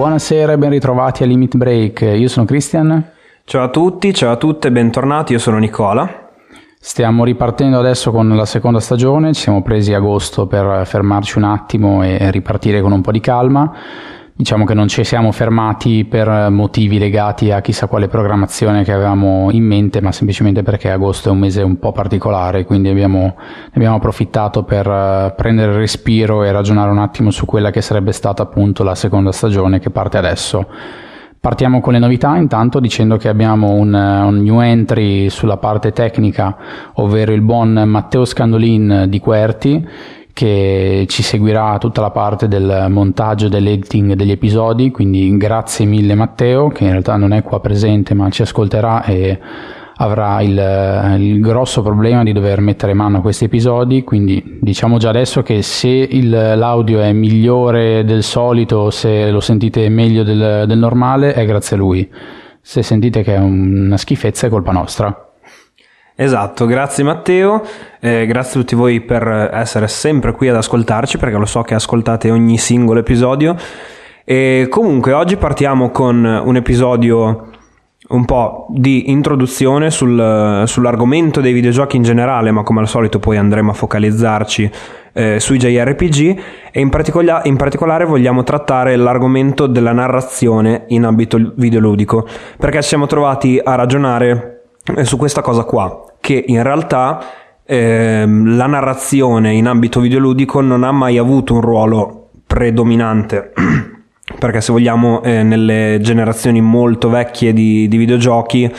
Buonasera e ben ritrovati a Limit Break. Io sono Christian. Ciao a tutti, ciao a tutte, bentornati. Io sono Nicola. Stiamo ripartendo adesso con la seconda stagione, ci siamo presi agosto per fermarci un attimo e ripartire con un po' di calma. Diciamo che non ci siamo fermati per motivi legati a chissà quale programmazione che avevamo in mente, ma semplicemente perché agosto è un mese un po' particolare, quindi abbiamo, abbiamo approfittato per eh, prendere respiro e ragionare un attimo su quella che sarebbe stata appunto la seconda stagione che parte adesso. Partiamo con le novità intanto dicendo che abbiamo un, un, new entry sulla parte tecnica, ovvero il buon Matteo Scandolin di Querti che ci seguirà tutta la parte del montaggio dell'editing degli episodi, quindi grazie mille Matteo, che in realtà non è qua presente ma ci ascolterà e avrà il, il, grosso problema di dover mettere mano a questi episodi, quindi diciamo già adesso che se il, l'audio è migliore del solito, se lo sentite meglio del, del normale, è grazie a lui. Se sentite che è una schifezza è colpa nostra. Esatto, grazie Matteo, eh, grazie a tutti voi per essere sempre qui ad ascoltarci perché lo so che ascoltate ogni singolo episodio. E comunque oggi partiamo con un episodio un po' di introduzione sul, sull'argomento dei videogiochi in generale, ma come al solito poi andremo a focalizzarci eh, sui JRPG e in, particola- in, particolare vogliamo trattare l'argomento della narrazione in ambito videoludico, perché ci siamo trovati a ragionare eh, su questa cosa qua che in realtà ehm, la narrazione in ambito videoludico non ha mai avuto un ruolo predominante. Perché se vogliamo, eh, nelle generazioni molto vecchie di, di videogiochi,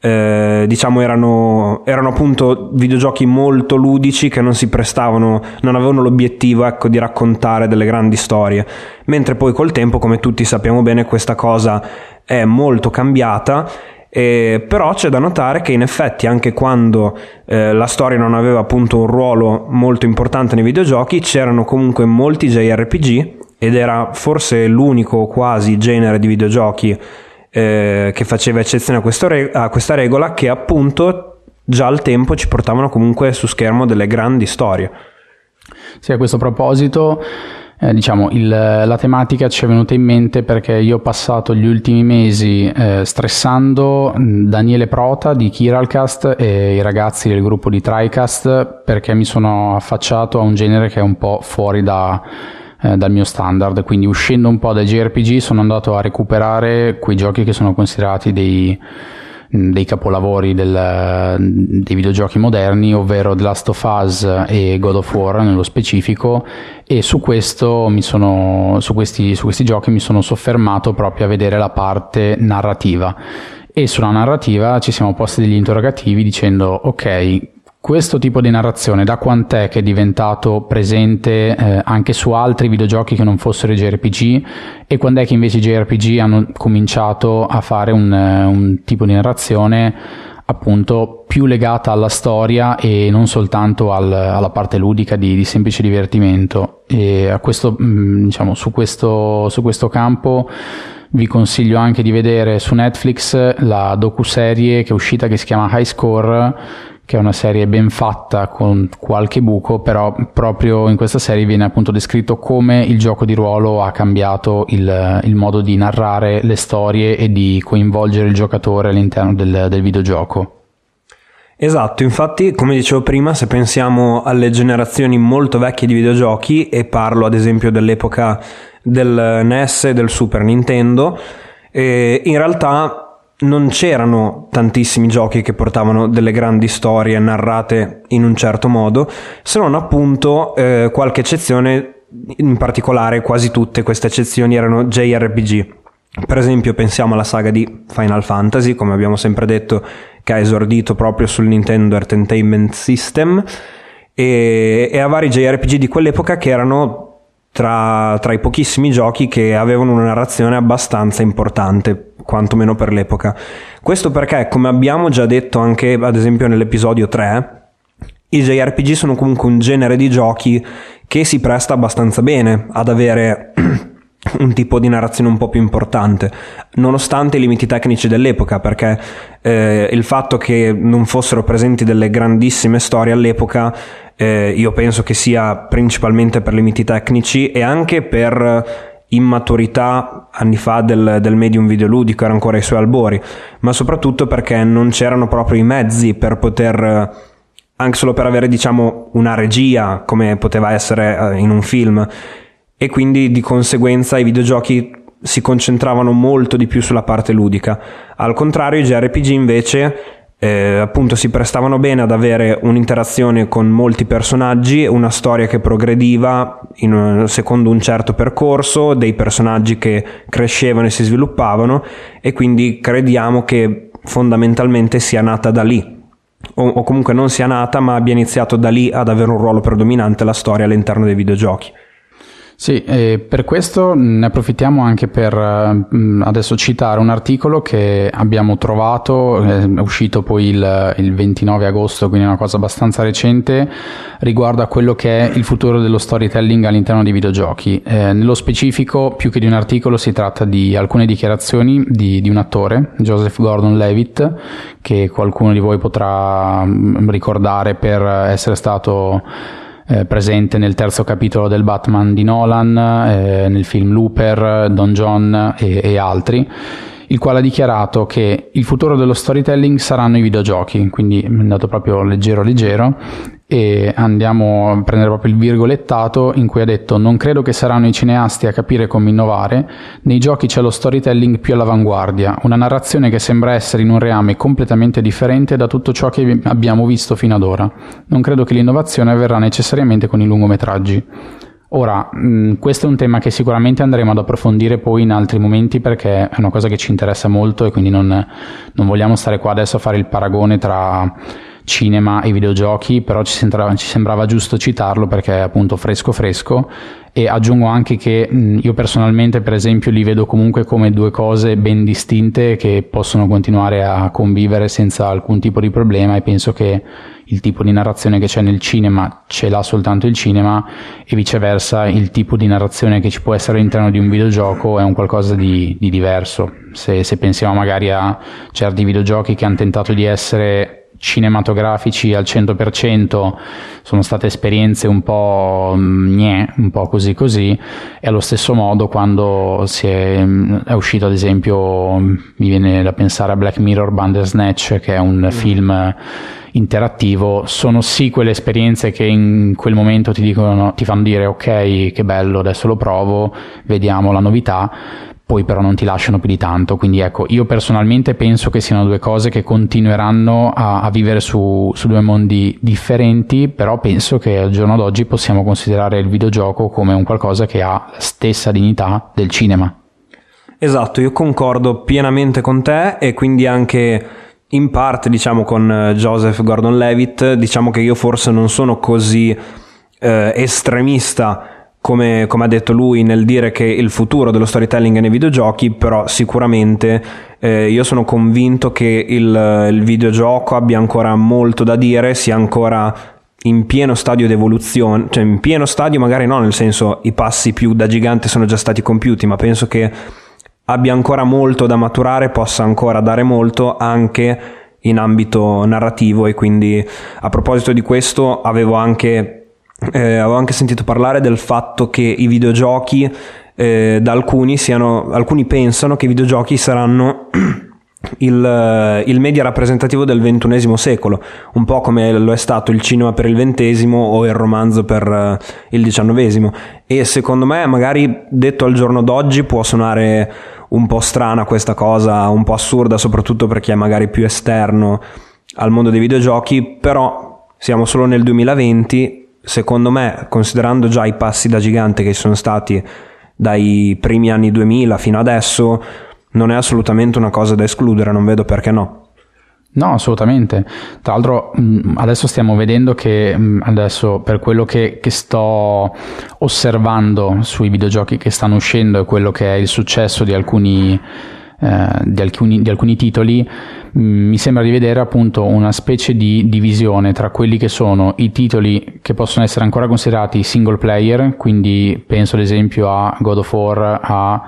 eh, diciamo erano, erano, appunto videogiochi molto ludici che non si prestavano, non avevano l'obiettivo ecco, di raccontare delle grandi storie. Mentre poi col tempo, come tutti sappiamo bene, questa cosa è molto cambiata eh, però c'è da notare che in effetti anche quando eh, la storia non aveva appunto un ruolo molto importante nei videogiochi c'erano comunque molti JRPG ed era forse l'unico quasi genere di videogiochi eh, che faceva eccezione a, re- a questa regola che appunto già al tempo ci portavano comunque su schermo delle grandi storie. Sì, a questo proposito eh, diciamo, il, la tematica ci è venuta in mente perché io ho passato gli ultimi mesi eh, stressando Daniele Prota di Kiralcast e i ragazzi del gruppo di TriCast perché mi sono affacciato a un genere che è un po' fuori da, eh, dal mio standard, quindi uscendo un po' dai JRPG sono andato a recuperare quei giochi che sono considerati dei dei capolavori del, dei videogiochi moderni, ovvero The Last of Us e God of War nello specifico, e su, questo mi sono, su, questi, su questi giochi mi sono soffermato proprio a vedere la parte narrativa. E sulla narrativa ci siamo posti degli interrogativi dicendo ok, questo tipo di narrazione da quant'è che è diventato presente eh, anche su altri videogiochi che non fossero i JRPG e quando è che invece i JRPG hanno cominciato a fare un, eh, un tipo di narrazione appunto più legata alla storia e non soltanto al, alla parte ludica di, di, semplice divertimento? E a questo, mm, diciamo, su questo, su questo campo vi consiglio anche di vedere su Netflix la docu-serie che è uscita che si chiama High Score che è una serie ben fatta con qualche buco, però proprio in questa serie viene appunto descritto come il gioco di ruolo ha cambiato il, il modo di narrare le storie e di coinvolgere il giocatore all'interno del, del videogioco. Esatto, infatti come dicevo prima, se pensiamo alle generazioni molto vecchie di videogiochi, e parlo ad esempio dell'epoca del NES e del Super Nintendo, eh, in realtà non c'erano tantissimi giochi che portavano delle grandi storie narrate in un certo modo, se non appunto eh, qualche eccezione, in particolare quasi tutte queste eccezioni erano JRPG. Per esempio pensiamo alla saga di Final Fantasy, come abbiamo sempre detto, che ha esordito proprio sul Nintendo Entertainment System, e, e a vari JRPG di quell'epoca che erano tra, tra, i pochissimi giochi che avevano una narrazione abbastanza importante, quantomeno per l'epoca. Questo perché, come abbiamo già detto anche ad esempio nell'episodio 3, i JRPG sono comunque un genere di giochi che si presta abbastanza bene ad avere un tipo di narrazione un po' più importante, nonostante i limiti tecnici dell'epoca, perché eh, il fatto che non fossero presenti delle grandissime storie all'epoca eh, io penso che sia principalmente per limiti tecnici e anche per immaturità anni fa del, del medium videoludico, era ancora ai suoi albori, ma soprattutto perché non c'erano proprio i mezzi per poter, anche solo per avere diciamo una regia come poteva essere eh, in un film, e quindi di conseguenza i videogiochi si concentravano molto di più sulla parte ludica. Al contrario, i JRPG invece eh, appunto si prestavano bene ad avere un'interazione con molti personaggi, una storia che progrediva in, secondo un certo percorso, dei personaggi che crescevano e si sviluppavano e quindi crediamo che fondamentalmente sia nata da lì. O, o comunque non sia nata, ma abbia iniziato da lì ad avere un ruolo predominante la storia all'interno dei videogiochi. Sì, per questo ne approfittiamo anche per mm, adesso citare un articolo che abbiamo trovato, è uscito poi il, il 29 agosto, quindi è una cosa abbastanza recente, riguardo a quello che è il futuro dello storytelling all'interno dei videogiochi. Eh, nello specifico, più che di un articolo, si tratta di alcune dichiarazioni di, di un attore, Joseph Gordon-Levitt, che qualcuno di voi potrà mm, ricordare per essere stato eh, presente nel terzo capitolo del Batman di Nolan, eh, nel film Looper, Don John e, e altri il quale ha dichiarato che il futuro dello storytelling saranno i videogiochi, quindi è andato proprio leggero leggero e andiamo a prendere proprio il virgolettato in cui ha detto non credo che saranno i cineasti a capire come innovare, nei giochi c'è lo storytelling più all'avanguardia, una narrazione che sembra essere in un reame completamente differente da tutto ciò che abbiamo visto fino ad ora. Non credo che l'innovazione avverrà necessariamente con i lungometraggi. Ora, mh, questo è un tema che sicuramente andremo ad approfondire poi in altri momenti perché è una cosa che ci interessa molto e quindi non, non vogliamo stare qua adesso a fare il paragone tra cinema e videogiochi, però ci sembrava, ci sembrava, giusto citarlo perché è appunto fresco fresco e aggiungo anche che mh, io personalmente per esempio li vedo comunque come due cose ben distinte che possono continuare a convivere senza alcun tipo di problema e penso che il tipo di narrazione che c'è nel cinema ce l'ha soltanto il cinema e viceversa il tipo di narrazione che ci può essere all'interno di un videogioco è un qualcosa di, di diverso. Se, se pensiamo magari a certi videogiochi che hanno tentato di essere cinematografici al 100% sono state esperienze un po' gne, un po' così così e allo stesso modo quando è, è, uscito ad esempio mi viene da pensare a Black Mirror Bandersnatch che è un mm. film interattivo sono sì quelle esperienze che in quel momento ti dicono ti fanno dire ok che bello adesso lo provo vediamo la novità poi però non ti lasciano più di tanto. Quindi ecco, io personalmente penso che siano due cose che continueranno a, a vivere su, su, due mondi differenti, però penso che al giorno d'oggi possiamo considerare il videogioco come un qualcosa che ha la stessa dignità del cinema. Esatto, io concordo pienamente con te e quindi anche in parte diciamo con eh, Joseph Gordon-Levitt, diciamo che io forse non sono così eh, estremista come, come, ha detto lui nel dire che il futuro dello storytelling è nei videogiochi, però sicuramente eh, io sono convinto che il, il videogioco abbia ancora molto da dire, sia ancora in pieno stadio di evoluzione, cioè in pieno stadio magari no, nel senso i passi più da gigante sono già stati compiuti, ma penso che abbia ancora molto da maturare, possa ancora dare molto anche in ambito narrativo e quindi a proposito di questo avevo anche eh, avevo anche sentito parlare del fatto che i videogiochi eh, da alcuni siano alcuni pensano che i videogiochi saranno il, eh, il, media rappresentativo del ventunesimo secolo, un po' come lo è stato il cinema per il ventesimo o il romanzo per uh, il diciannovesimo. E secondo me, magari detto al giorno d'oggi, può suonare un po' strana questa cosa, un po' assurda, soprattutto per chi è magari più esterno al mondo dei videogiochi, però siamo solo nel 2020 secondo me, considerando già i passi da gigante che sono stati dai primi anni 2000 fino adesso, non è assolutamente una cosa da escludere, non vedo perché no. No, assolutamente. Tra l'altro adesso stiamo vedendo che adesso per quello che, che, sto osservando sui videogiochi che stanno uscendo e quello che è il successo di alcuni, eh, di alcuni, di alcuni titoli, Mm, mi sembra di vedere appunto una specie di divisione tra quelli che sono i titoli che possono essere ancora considerati single player, quindi penso ad esempio a God of War, a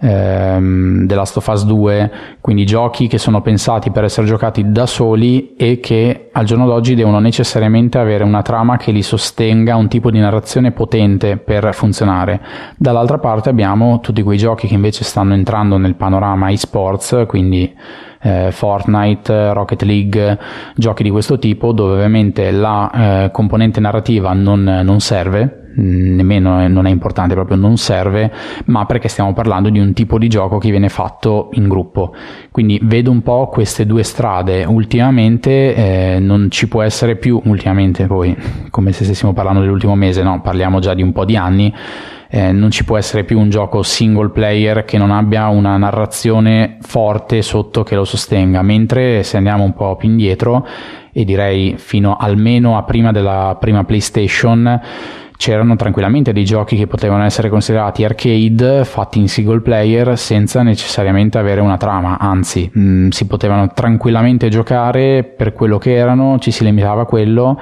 ehm, The Last of Us 2, quindi giochi che sono pensati per essere giocati da soli e che al giorno d'oggi devono necessariamente avere una trama che li sostenga, un tipo di narrazione potente per funzionare. Dall'altra parte abbiamo tutti quei giochi che invece stanno entrando nel panorama esports, quindi eh, Fortnite, Rocket League, giochi di questo tipo dove ovviamente la eh, componente narrativa non, non serve, nemmeno non è importante, proprio non serve, ma perché stiamo parlando di un tipo di gioco che viene fatto in gruppo. Quindi vedo un po' queste due strade. Ultimamente eh, non ci può essere più, ultimamente poi, come se stessimo parlando dell'ultimo mese, no, parliamo già di un po' di anni. Eh, non ci può essere più un gioco single player che non abbia una narrazione forte sotto che lo sostenga, mentre se andiamo un po' più indietro e direi fino almeno a prima della prima PlayStation c'erano tranquillamente dei giochi che potevano essere considerati arcade fatti in single player senza necessariamente avere una trama, anzi mh, mm, si potevano tranquillamente giocare per quello che erano, ci si limitava a quello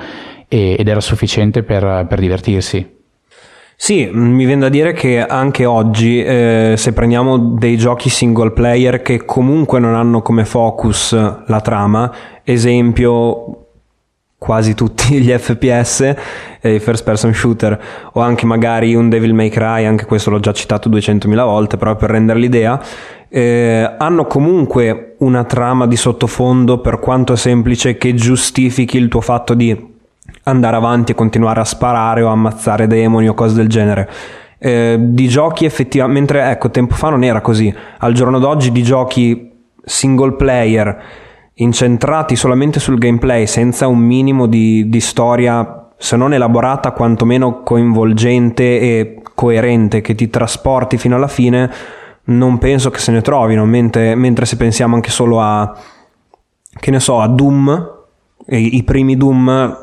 e, ed era sufficiente per, per divertirsi. Sì, mi viene da dire che anche oggi, eh, se prendiamo dei giochi single player che comunque non hanno come focus la trama, esempio quasi tutti gli FPS, eh, i first person shooter, o anche magari un Devil May Cry, anche questo l'ho già citato 200.000 volte, però per rendere l'idea, eh, hanno comunque una trama di sottofondo per quanto semplice che giustifichi il tuo fatto di andare avanti e continuare a sparare o ammazzare demoni o cose del genere. Eh, di giochi effettivamente, ecco, tempo fa non era così. Al giorno d'oggi di giochi single player incentrati solamente sul gameplay, senza un minimo di, di storia, se non elaborata, quantomeno coinvolgente e coerente, che ti trasporti fino alla fine, non penso che se ne trovino. Mentre, mentre se pensiamo anche solo a, che ne so, a Doom, i, i primi Doom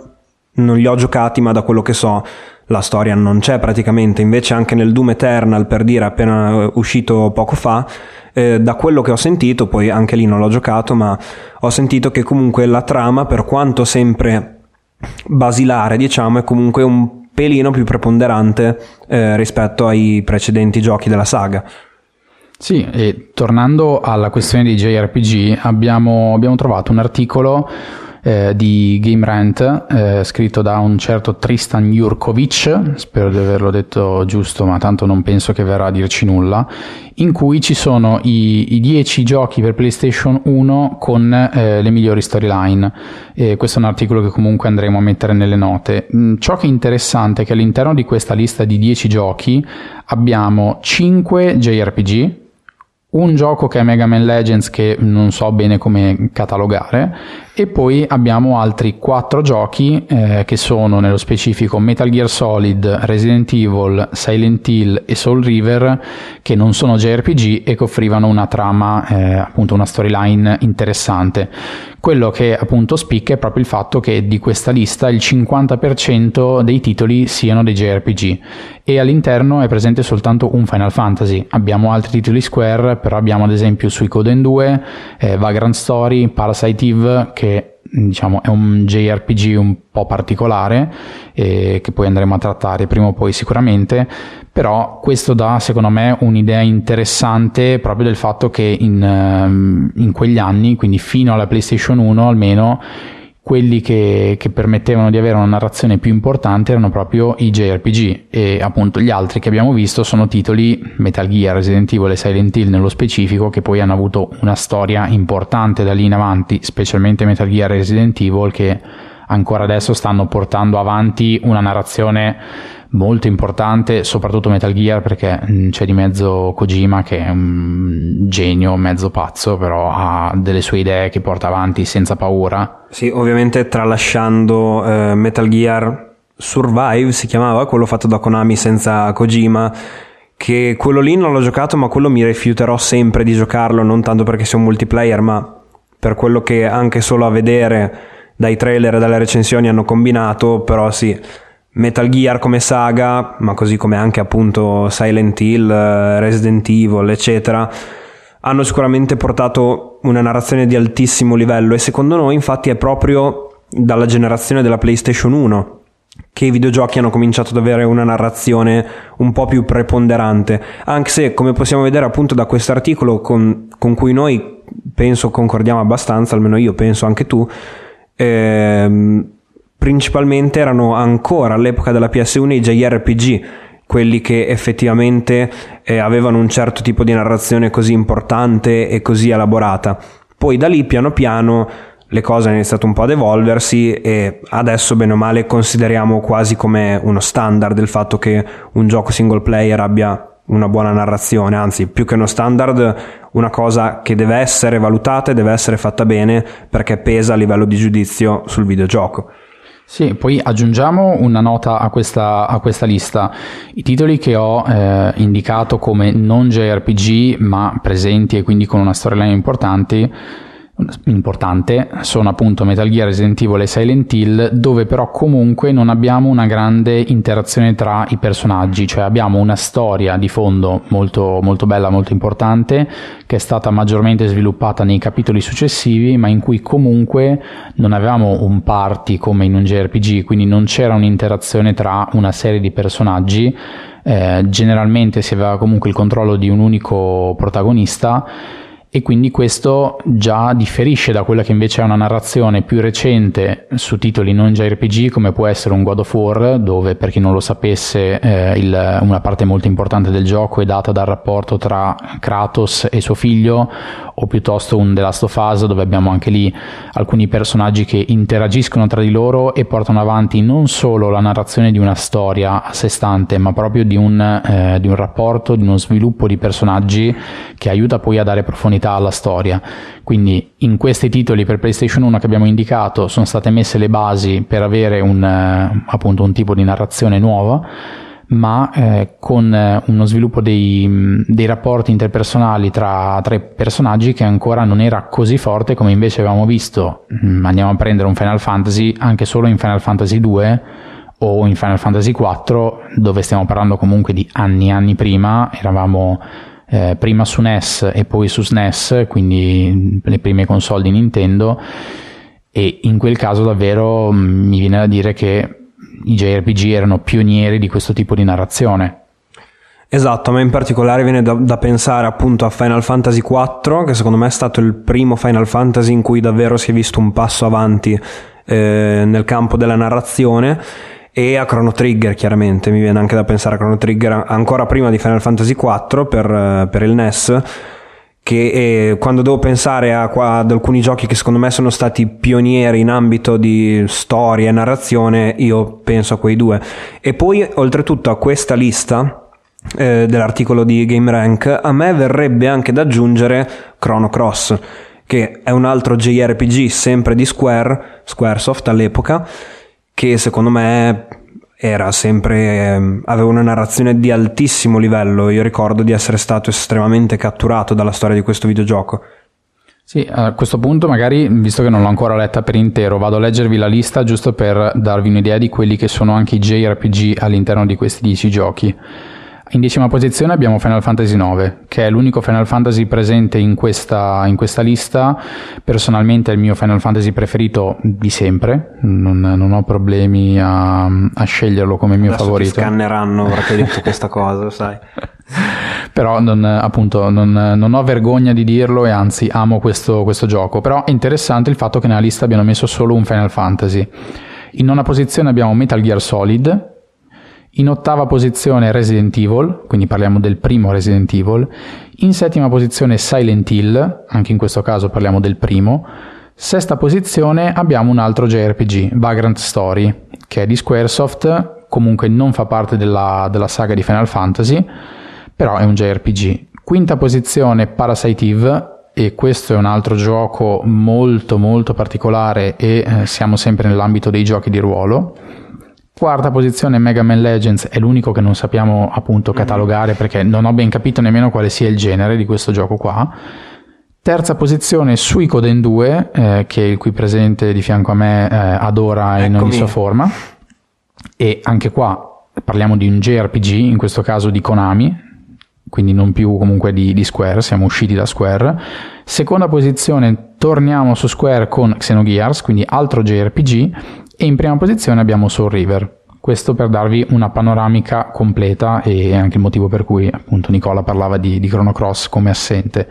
non li ho giocati, ma da quello che so la storia non c'è praticamente. Invece anche nel Doom Eternal, per dire, appena uscito poco fa, eh, da quello che ho sentito, poi anche lì non l'ho giocato, ma ho sentito che comunque la trama, per quanto sempre basilare, diciamo, è comunque un pelino più preponderante eh, rispetto ai precedenti giochi della saga. Sì, e tornando alla questione dei JRPG, abbiamo, abbiamo trovato un articolo eh, di Game Rant eh, scritto da un certo Tristan Jurkovic, spero di averlo detto giusto ma tanto non penso che verrà a dirci nulla, in cui ci sono i, i 10 giochi per PlayStation 1 con eh, le migliori storyline. Questo è un articolo che comunque andremo a mettere nelle note. Mm, ciò che è interessante è che all'interno di questa lista di 10 giochi abbiamo 5 JRPG, un gioco che è Mega Man Legends che non so bene come catalogare e poi abbiamo altri quattro giochi eh, che sono nello specifico Metal Gear Solid, Resident Evil, Silent Hill e Soul River che non sono JRPG e che offrivano una trama, eh, appunto una storyline interessante. Quello che appunto spicca è proprio il fatto che di questa lista il 50% dei titoli siano dei JRPG e all'interno è presente soltanto un Final Fantasy. Abbiamo altri titoli Square, però abbiamo ad esempio Suikoden 2, eh, Vagrant Story, Parasite Eve che diciamo è un JRPG un po' particolare eh, che poi andremo a trattare prima o poi sicuramente però questo dà secondo me un'idea interessante proprio del fatto che in, ehm, in quegli anni quindi fino alla PlayStation 1 almeno quelli che, che, permettevano di avere una narrazione più importante erano proprio i JRPG e appunto gli altri che abbiamo visto sono titoli Metal Gear, Resident Evil e Silent Hill nello specifico che poi hanno avuto una storia importante da lì in avanti, specialmente Metal Gear e Resident Evil che ancora adesso stanno portando avanti una narrazione molto importante, soprattutto Metal Gear perché mm, c'è di mezzo Kojima che è un genio mezzo pazzo, però ha delle sue idee che porta avanti senza paura. Sì, ovviamente tralasciando eh, Metal Gear Survive si chiamava, quello fatto da Konami senza Kojima che quello lì non l'ho giocato ma quello mi rifiuterò sempre di giocarlo non tanto perché sia un multiplayer ma per quello che anche solo a vedere dai trailer e dalle recensioni hanno combinato però sì Metal Gear come saga, ma così come anche appunto Silent Hill, Resident Evil, eccetera, hanno sicuramente portato una narrazione di altissimo livello e secondo noi infatti è proprio dalla generazione della PlayStation 1 che i videogiochi hanno cominciato ad avere una narrazione un po' più preponderante, anche se come possiamo vedere appunto da questo articolo con, con cui noi penso concordiamo abbastanza, almeno io penso anche tu, ehm, principalmente erano ancora all'epoca della PS1 i JRPG, quelli che effettivamente eh, avevano un certo tipo di narrazione così importante e così elaborata. Poi da lì piano piano le cose hanno iniziato un po' ad evolversi e adesso bene o male consideriamo quasi come uno standard il fatto che un gioco single player abbia una buona narrazione, anzi più che uno standard una cosa che deve essere valutata e deve essere fatta bene perché pesa a livello di giudizio sul videogioco. Sì, poi aggiungiamo una nota a questa, a questa lista. I titoli che ho eh, indicato come non JRPG ma presenti e quindi con una storyline importante importante sono appunto Metal Gear, Resident Evil e Silent Hill dove però comunque non abbiamo una grande interazione tra i personaggi cioè abbiamo una storia di fondo molto, molto bella, molto importante che è stata maggiormente sviluppata nei capitoli successivi ma in cui comunque non avevamo un party come in un JRPG quindi non c'era un'interazione tra una serie di personaggi. Eh, generalmente si aveva comunque il controllo di un unico protagonista e quindi questo già differisce da quella che invece è una narrazione più recente su titoli non JRPG come può essere un God of War dove per chi non lo sapesse eh, il, una parte molto importante del gioco è data dal rapporto tra Kratos e suo figlio o piuttosto un The Last of Us dove abbiamo anche lì alcuni personaggi che interagiscono tra di loro e portano avanti non solo la narrazione di una storia a sé stante ma proprio di un, eh, di un rapporto, di uno sviluppo di personaggi che aiuta poi a dare profondità continuità alla storia. Quindi in questi titoli per PlayStation 1 che abbiamo indicato sono state messe le basi per avere un, eh, appunto un tipo di narrazione nuova, ma eh, con eh, uno sviluppo dei, dei rapporti interpersonali tra, tra, personaggi che ancora non era così forte come invece avevamo visto. Mm, andiamo a prendere un Final Fantasy anche solo in Final Fantasy 2 o in Final Fantasy 4 dove stiamo parlando comunque di anni e anni prima, eravamo eh, prima su NES e poi su SNES, quindi le prime console di Nintendo e in quel caso davvero mm, mi viene da dire che i JRPG erano pionieri di questo tipo di narrazione. Esatto, ma in particolare viene da, da, pensare appunto a Final Fantasy IV, che secondo me è stato il primo Final Fantasy in cui davvero si è visto un passo avanti eh, nel campo della narrazione e a Chrono Trigger chiaramente. Mi viene anche da pensare a Chrono Trigger ancora prima di Final Fantasy IV per, per il NES che eh, quando devo pensare a, ad alcuni giochi che secondo me sono stati pionieri in ambito di storia e narrazione io penso a quei due. E poi oltretutto a questa lista eh, dell'articolo di GameRank a me verrebbe anche da aggiungere Chrono Cross che è un altro JRPG sempre di Square Squaresoft all'epoca che secondo me era sempre ehm, aveva una narrazione di altissimo livello. Io ricordo di essere stato estremamente catturato dalla storia di questo videogioco. Sì, a questo punto magari, visto che non l'ho ancora letta per intero, vado a leggervi la lista giusto per darvi un'idea di quelli che sono anche i JRPG all'interno di questi 10 giochi. In decima posizione abbiamo Final Fantasy IX, che è l'unico Final Fantasy presente in questa, in questa lista. Personalmente è il mio Final Fantasy preferito di sempre, non, non ho problemi a, a, sceglierlo come mio Adesso favorito. Ti scanneranno perché hai detto questa cosa, sai. Però non, appunto non, non, ho vergogna di dirlo e anzi amo questo, questo gioco. Però è interessante il fatto che nella lista abbiano messo solo un Final Fantasy. In nona posizione abbiamo Metal Gear Solid, in ottava posizione Resident Evil, quindi parliamo del primo Resident Evil. In settima posizione Silent Hill, anche in questo caso parliamo del primo. Sesta posizione abbiamo un altro JRPG, Vagrant Story, che è di Squaresoft, comunque non fa parte della, della saga di Final Fantasy, però è un JRPG. Quinta posizione Parasite Eve, e questo è un altro gioco molto molto particolare e eh, siamo sempre nell'ambito dei giochi di ruolo. Quarta posizione Mega Man Legends è l'unico che non sappiamo appunto catalogare perché non ho ben capito nemmeno quale sia il genere di questo gioco qua. Terza posizione Suicoden 2, eh, che il qui presente di fianco a me eh, adora Eccomi. in ogni sua forma. E anche qua parliamo di un JRPG, in questo caso di Konami, quindi non più comunque di, di Square, siamo usciti da Square. Seconda posizione torniamo su Square con Xenogears, quindi altro JRPG e in prima posizione abbiamo Soul River. Questo per darvi una panoramica completa e anche il motivo per cui appunto Nicola parlava di, di Chrono Cross come assente.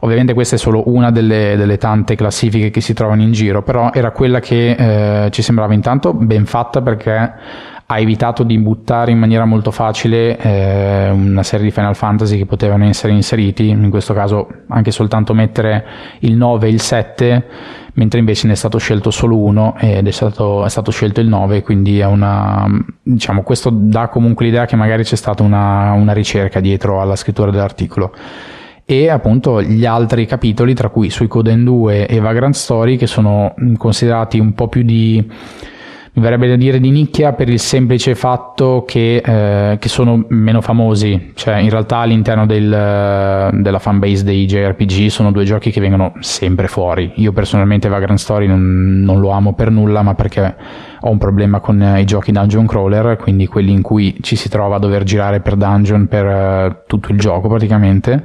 Ovviamente questa è solo una delle, delle, tante classifiche che si trovano in giro, però era quella che eh, ci sembrava intanto ben fatta perché ha evitato di buttare in maniera molto facile eh, una serie di Final Fantasy che potevano essere inseriti, in questo caso anche soltanto mettere il 9 e il 7, mentre invece ne è stato scelto solo uno ed è stato, è stato scelto il 9, quindi è una, diciamo, questo dà comunque l'idea che magari c'è stata una, una ricerca dietro alla scrittura dell'articolo. E appunto gli altri capitoli, tra cui Suicoden 2 e Vagrant Story, che sono considerati un po' più di mi verrebbe da dire di nicchia per il semplice fatto che, eh, che sono meno famosi, cioè in realtà all'interno del, della fanbase dei JRPG sono due giochi che vengono sempre fuori. Io personalmente Vagrant Story non, non lo amo per nulla, ma perché ho un problema con i giochi dungeon crawler, quindi quelli in cui ci si trova a dover girare per dungeon per uh, tutto il gioco praticamente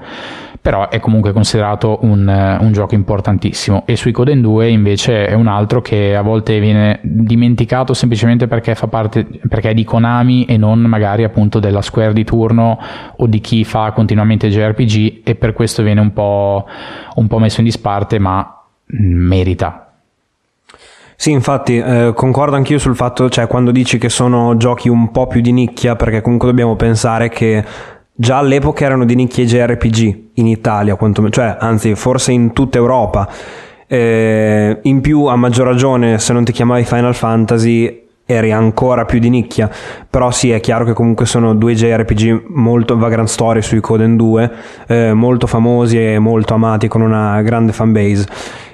però è comunque considerato un, un, gioco importantissimo. E sui Coden 2 invece è un altro che a volte viene dimenticato semplicemente perché fa parte perché è di Konami e non magari appunto della Square di turno o di chi fa continuamente JRPG e per questo viene un po', un po messo in disparte ma merita. Sì, infatti eh, concordo anch'io sul fatto, cioè quando dici che sono giochi un po' più di nicchia, perché comunque dobbiamo pensare che già all'epoca erano di nicchie JRPG in Italia, cioè anzi forse in tutta Europa. Eh, in più, a maggior ragione, se non ti chiamavi Final Fantasy eri ancora più di nicchia, però sì, è chiaro che comunque sono due JRPG molto Vagrant Story sui Coden 2, eh, molto famosi e molto amati con una grande fanbase.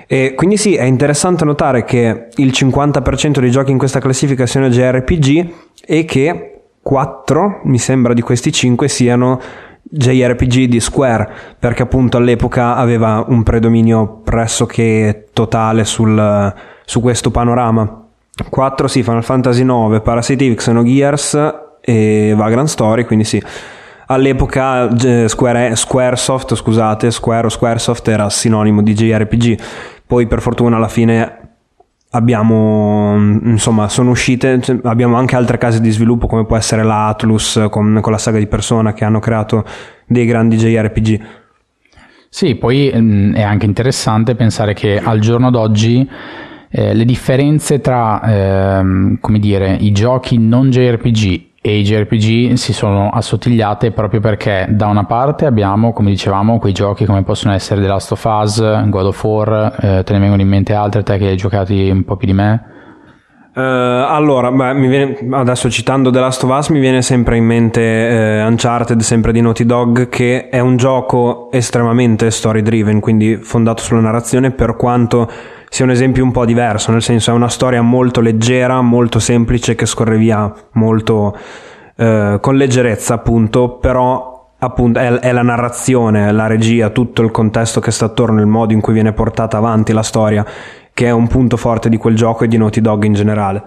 E quindi sì, è interessante notare che il 50% dei giochi in questa classifica siano JRPG e che 4, mi sembra di questi 5 siano JRPG di Square, perché appunto all'epoca aveva un predominio pressoché totale sul, su questo panorama. 4 sì, Final Fantasy 9, Parasitic, Xenogears e Vagrant Story, quindi sì. All'epoca Square, Squaresoft, scusate, Square o Squaresoft era sinonimo di JRPG. Poi per fortuna alla fine abbiamo insomma sono uscite abbiamo anche altre case di sviluppo come può essere la Atlus con, con la saga di Persona che hanno creato dei grandi JRPG sì poi mh, è anche interessante pensare che al giorno d'oggi eh, le differenze tra eh, come dire i giochi non JRPG e i JRPG si sono assottigliate proprio perché da una parte abbiamo, come dicevamo, quei giochi come possono essere The Last of Us, God of War, eh, te ne vengono in mente altre, te che hai giocati un po' più di me? Uh, allora, beh, viene, adesso citando The Last of Us mi viene sempre in mente uh, Uncharted, sempre di Naughty Dog, che è un gioco estremamente story driven, quindi fondato sulla narrazione, per quanto sia un esempio un po' diverso, nel senso è una storia molto leggera, molto semplice, che scorre via molto eh, con leggerezza, appunto, però appunto è, è, la narrazione, la regia, tutto il contesto che sta attorno, il modo in cui viene portata avanti la storia, che è un punto forte di quel gioco e di Naughty Dog in generale.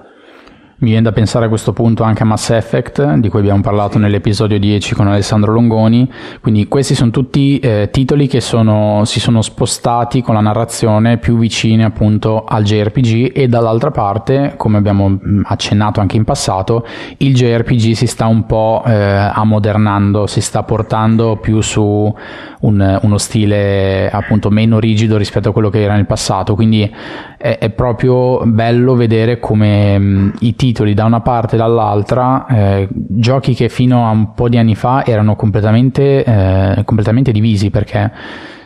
Mi viene da pensare a questo punto anche a Mass Effect, di cui abbiamo parlato nell'episodio 10 con Alessandro Longoni. Quindi questi sono tutti eh, titoli che sono, si sono spostati con la narrazione più vicine appunto al JRPG e dall'altra parte, come abbiamo mm, accennato anche in passato, il JRPG si sta un po' eh, ammodernando, si sta portando più su un, uno stile appunto meno rigido rispetto a quello che era nel passato. Quindi è, è proprio bello vedere come mh, mm, i titoli da una parte e dall'altra, eh, giochi che fino a un po' di anni fa erano completamente, eh, completamente divisi perché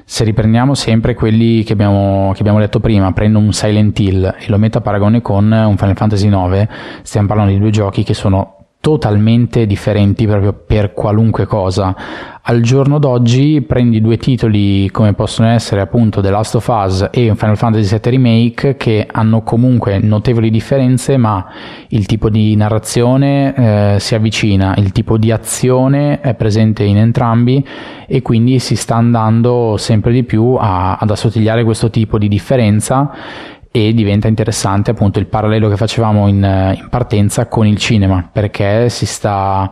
se riprendiamo sempre quelli che abbiamo, che abbiamo, detto prima, prendo un Silent Hill e lo metto a paragone con un Final Fantasy IX, stiamo parlando di due giochi che sono totalmente differenti proprio per qualunque cosa. Al giorno d'oggi prendi due titoli come possono essere appunto The Last of Us e Final Fantasy VII Remake che hanno comunque notevoli differenze ma il tipo di narrazione eh, si avvicina, il tipo di azione è presente in entrambi e quindi si sta andando sempre di più a, ad assottigliare questo tipo di differenza e diventa interessante appunto il parallelo che facevamo in, in partenza con il cinema perché si sta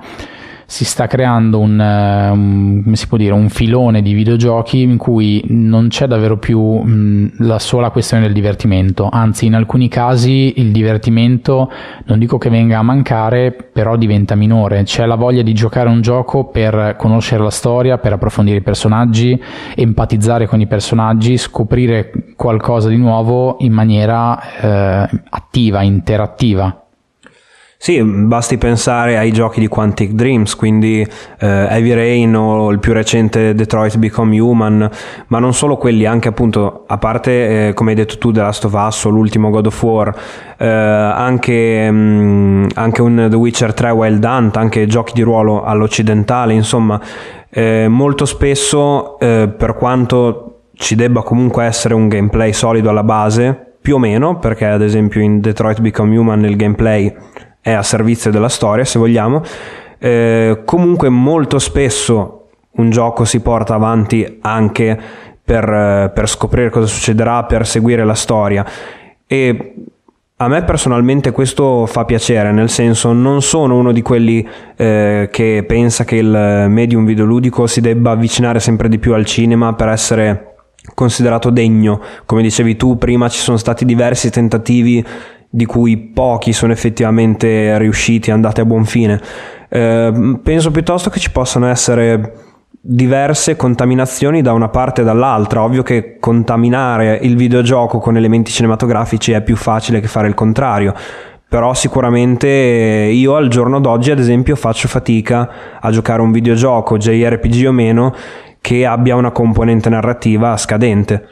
si sta creando un, un, come si dire, un filone di videogiochi in cui non c'è davvero più mh, la sola questione del divertimento, anzi in alcuni casi il divertimento non dico che venga a mancare, però diventa minore, c'è la voglia di giocare un gioco per conoscere la storia, per approfondire i personaggi, empatizzare con i personaggi, scoprire qualcosa di nuovo in maniera eh, attiva, interattiva. Sì, basti pensare ai giochi di Quantic Dreams, quindi eh, Heavy Rain o il più recente Detroit Become Human, ma non solo quelli, anche appunto, a parte, eh, come hai detto tu, The Last of Us o l'ultimo God of War, eh, anche, mh, mm, anche, un The Witcher 3 Wild Hunt, anche giochi di ruolo all'occidentale, insomma, eh, molto spesso, eh, per quanto ci debba comunque essere un gameplay solido alla base, più o meno, perché ad esempio in Detroit Become Human il gameplay è a servizio della storia, se vogliamo. Eh, comunque molto spesso un gioco si porta avanti anche per, per scoprire cosa succederà, per seguire la storia. E a me personalmente questo fa piacere, nel senso non sono uno di quelli eh, che pensa che il medium videoludico si debba avvicinare sempre di più al cinema per essere considerato degno. Come dicevi tu, prima ci sono stati diversi tentativi di cui pochi sono effettivamente riusciti, andati a buon fine. Eh, penso piuttosto che ci possano essere diverse contaminazioni da una parte e dall'altra. Ovvio che contaminare il videogioco con elementi cinematografici è più facile che fare il contrario. Però sicuramente io al giorno d'oggi, ad esempio, faccio fatica a giocare un videogioco, JRPG o meno, che abbia una componente narrativa scadente.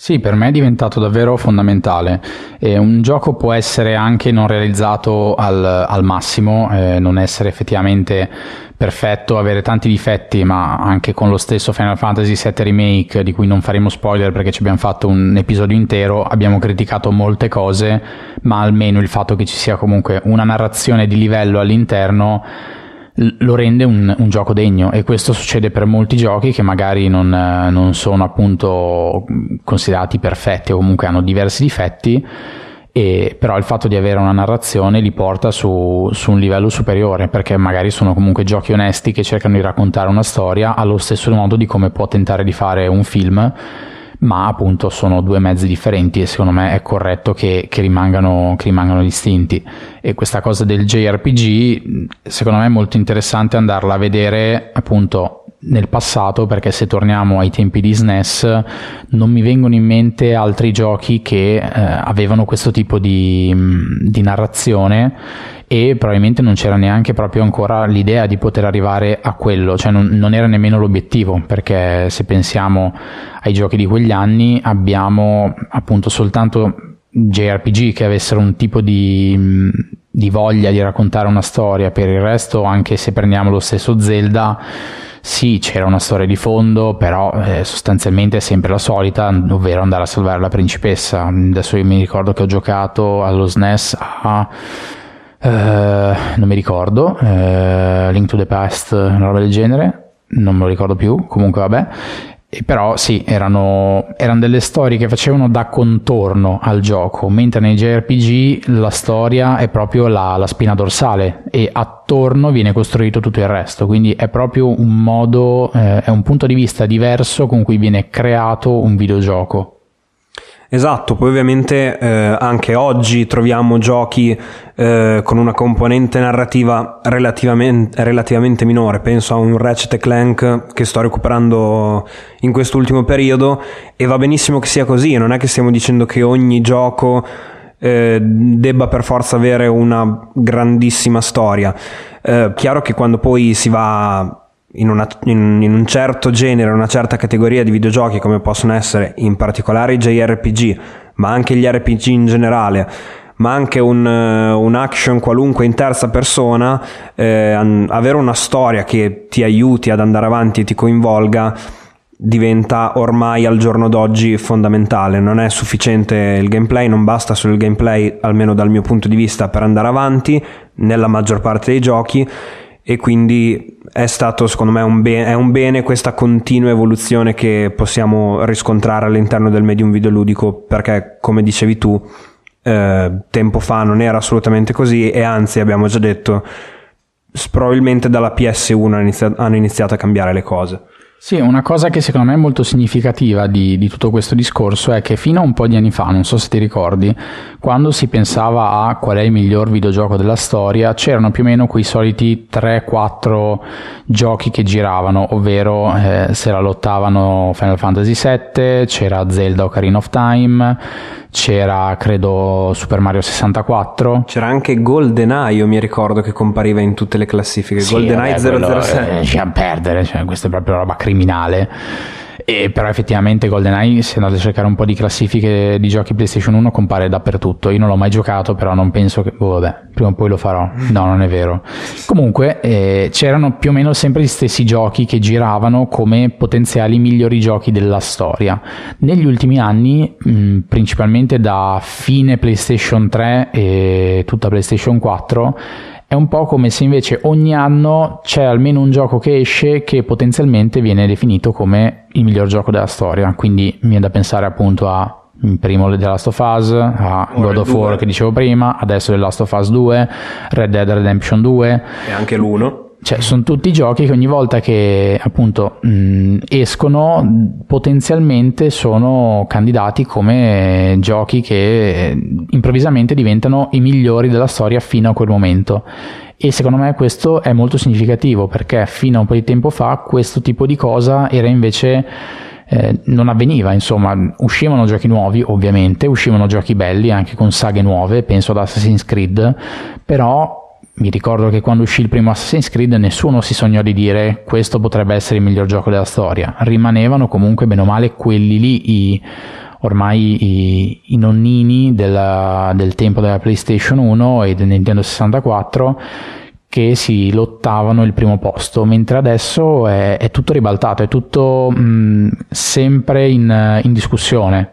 Sì, per me è diventato davvero fondamentale. E un gioco può essere anche non realizzato al, al massimo, eh, non essere effettivamente perfetto, avere tanti difetti, ma anche con lo stesso Final Fantasy VII Remake, di cui non faremo spoiler perché ci abbiamo fatto un episodio intero, abbiamo criticato molte cose, ma almeno il fatto che ci sia comunque una narrazione di livello all'interno lo rende un, un, gioco degno. E questo succede per molti giochi che magari non, non, sono appunto considerati perfetti o comunque hanno diversi difetti e, però il fatto di avere una narrazione li porta su, su, un livello superiore perché magari sono comunque giochi onesti che cercano di raccontare una storia allo stesso modo di come può tentare di fare un film ma appunto sono due mezzi differenti e secondo me è corretto che, che, rimangano, che rimangano distinti. E questa cosa del JRPG secondo me è molto interessante andarla a vedere appunto nel passato perché se torniamo ai tempi di SNES non mi vengono in mente altri giochi che eh, avevano questo tipo di, di narrazione e probabilmente non c'era neanche proprio ancora l'idea di poter arrivare a quello, cioè non, non, era nemmeno l'obiettivo, perché se pensiamo ai giochi di quegli anni abbiamo appunto soltanto JRPG che avessero un tipo di, di voglia di raccontare una storia, per il resto anche se prendiamo lo stesso Zelda sì, c'era una storia di fondo, però eh, sostanzialmente è sempre la solita, ovvero andare a salvare la principessa. Adesso io mi ricordo che ho giocato allo SNES a Uh, non mi ricordo, uh, Link to the Past, una roba del genere, non me lo ricordo più, comunque vabbè. E però sì, erano, erano, delle storie che facevano da contorno al gioco, mentre nei JRPG la storia è proprio la, la spina dorsale e attorno viene costruito tutto il resto, quindi è proprio un modo, eh, è un punto di vista diverso con cui viene creato un videogioco. Esatto, poi ovviamente eh, anche oggi troviamo giochi eh, con una componente narrativa relativamente, relativamente, minore, penso a un Ratchet Clank che sto recuperando in quest'ultimo periodo e va benissimo che sia così, non è che stiamo dicendo che ogni gioco eh, debba per forza avere una grandissima storia. Eh, chiaro che quando poi si va in, una, in, in, un certo genere, una certa categoria di videogiochi come possono essere in particolare i JRPG, ma anche gli RPG in generale, ma anche un, un action qualunque in terza persona, eh, avere una storia che ti aiuti ad andare avanti e ti coinvolga diventa ormai al giorno d'oggi fondamentale. Non è sufficiente il gameplay, non basta solo il gameplay, almeno dal mio punto di vista, per andare avanti nella maggior parte dei giochi e quindi è stato secondo me un bene, è un bene questa continua evoluzione che possiamo riscontrare all'interno del medium videoludico perché come dicevi tu eh, tempo fa non era assolutamente così e anzi abbiamo già detto probabilmente dalla PS1 hanno iniziato, hanno iniziato a cambiare le cose. Sì, una cosa che secondo me è molto significativa di, di, tutto questo discorso è che fino a un po' di anni fa, non so se ti ricordi, quando si pensava a qual è il miglior videogioco della storia, c'erano più o meno quei soliti 3-4 giochi che giravano, ovvero eh, se la lottavano Final Fantasy VII, c'era Zelda Ocarina of Time, c'era credo Super Mario 64 c'era anche GoldenEye io mi ricordo che compariva in tutte le classifiche. Sì, GoldenEye 007 eh, a perdere cioè, questa è proprio roba criminale e però effettivamente GoldenEye, se andate a cercare un po' di classifiche di giochi PlayStation 1, compare dappertutto. Io non l'ho mai giocato, però non penso che... Oh, vabbè, prima o poi lo farò. No, non è vero. Comunque, eh, c'erano più o meno sempre gli stessi giochi che giravano come potenziali migliori giochi della storia. Negli ultimi anni, mh, principalmente da fine PlayStation 3 e tutta PlayStation 4, è un po' come se invece ogni anno c'è almeno un gioco che esce che potenzialmente viene definito come il miglior gioco della storia. Quindi mi viene da pensare appunto a primo The Last of Us, a God of War che dicevo prima, adesso The Last of Us 2, Red Dead Redemption 2 e anche l'1 cioè, sono tutti giochi che ogni volta che appunto mh, escono potenzialmente sono candidati come giochi che improvvisamente diventano i migliori della storia fino a quel momento. E secondo me questo è molto significativo perché fino a un po' di tempo fa questo tipo di cosa era invece eh, non avveniva, insomma, uscivano giochi nuovi, ovviamente, uscivano giochi belli anche con saghe nuove, penso ad Assassin's Creed, però mi ricordo che quando uscì il primo Assassin's Creed nessuno si sognò di dire questo potrebbe essere il miglior gioco della storia. Rimanevano comunque bene o male quelli lì i, ormai i, i nonnini della, del tempo della PlayStation 1 e del Nintendo 64 che si lottavano il primo posto, mentre adesso è, è tutto ribaltato, è tutto mh, sempre in, in discussione.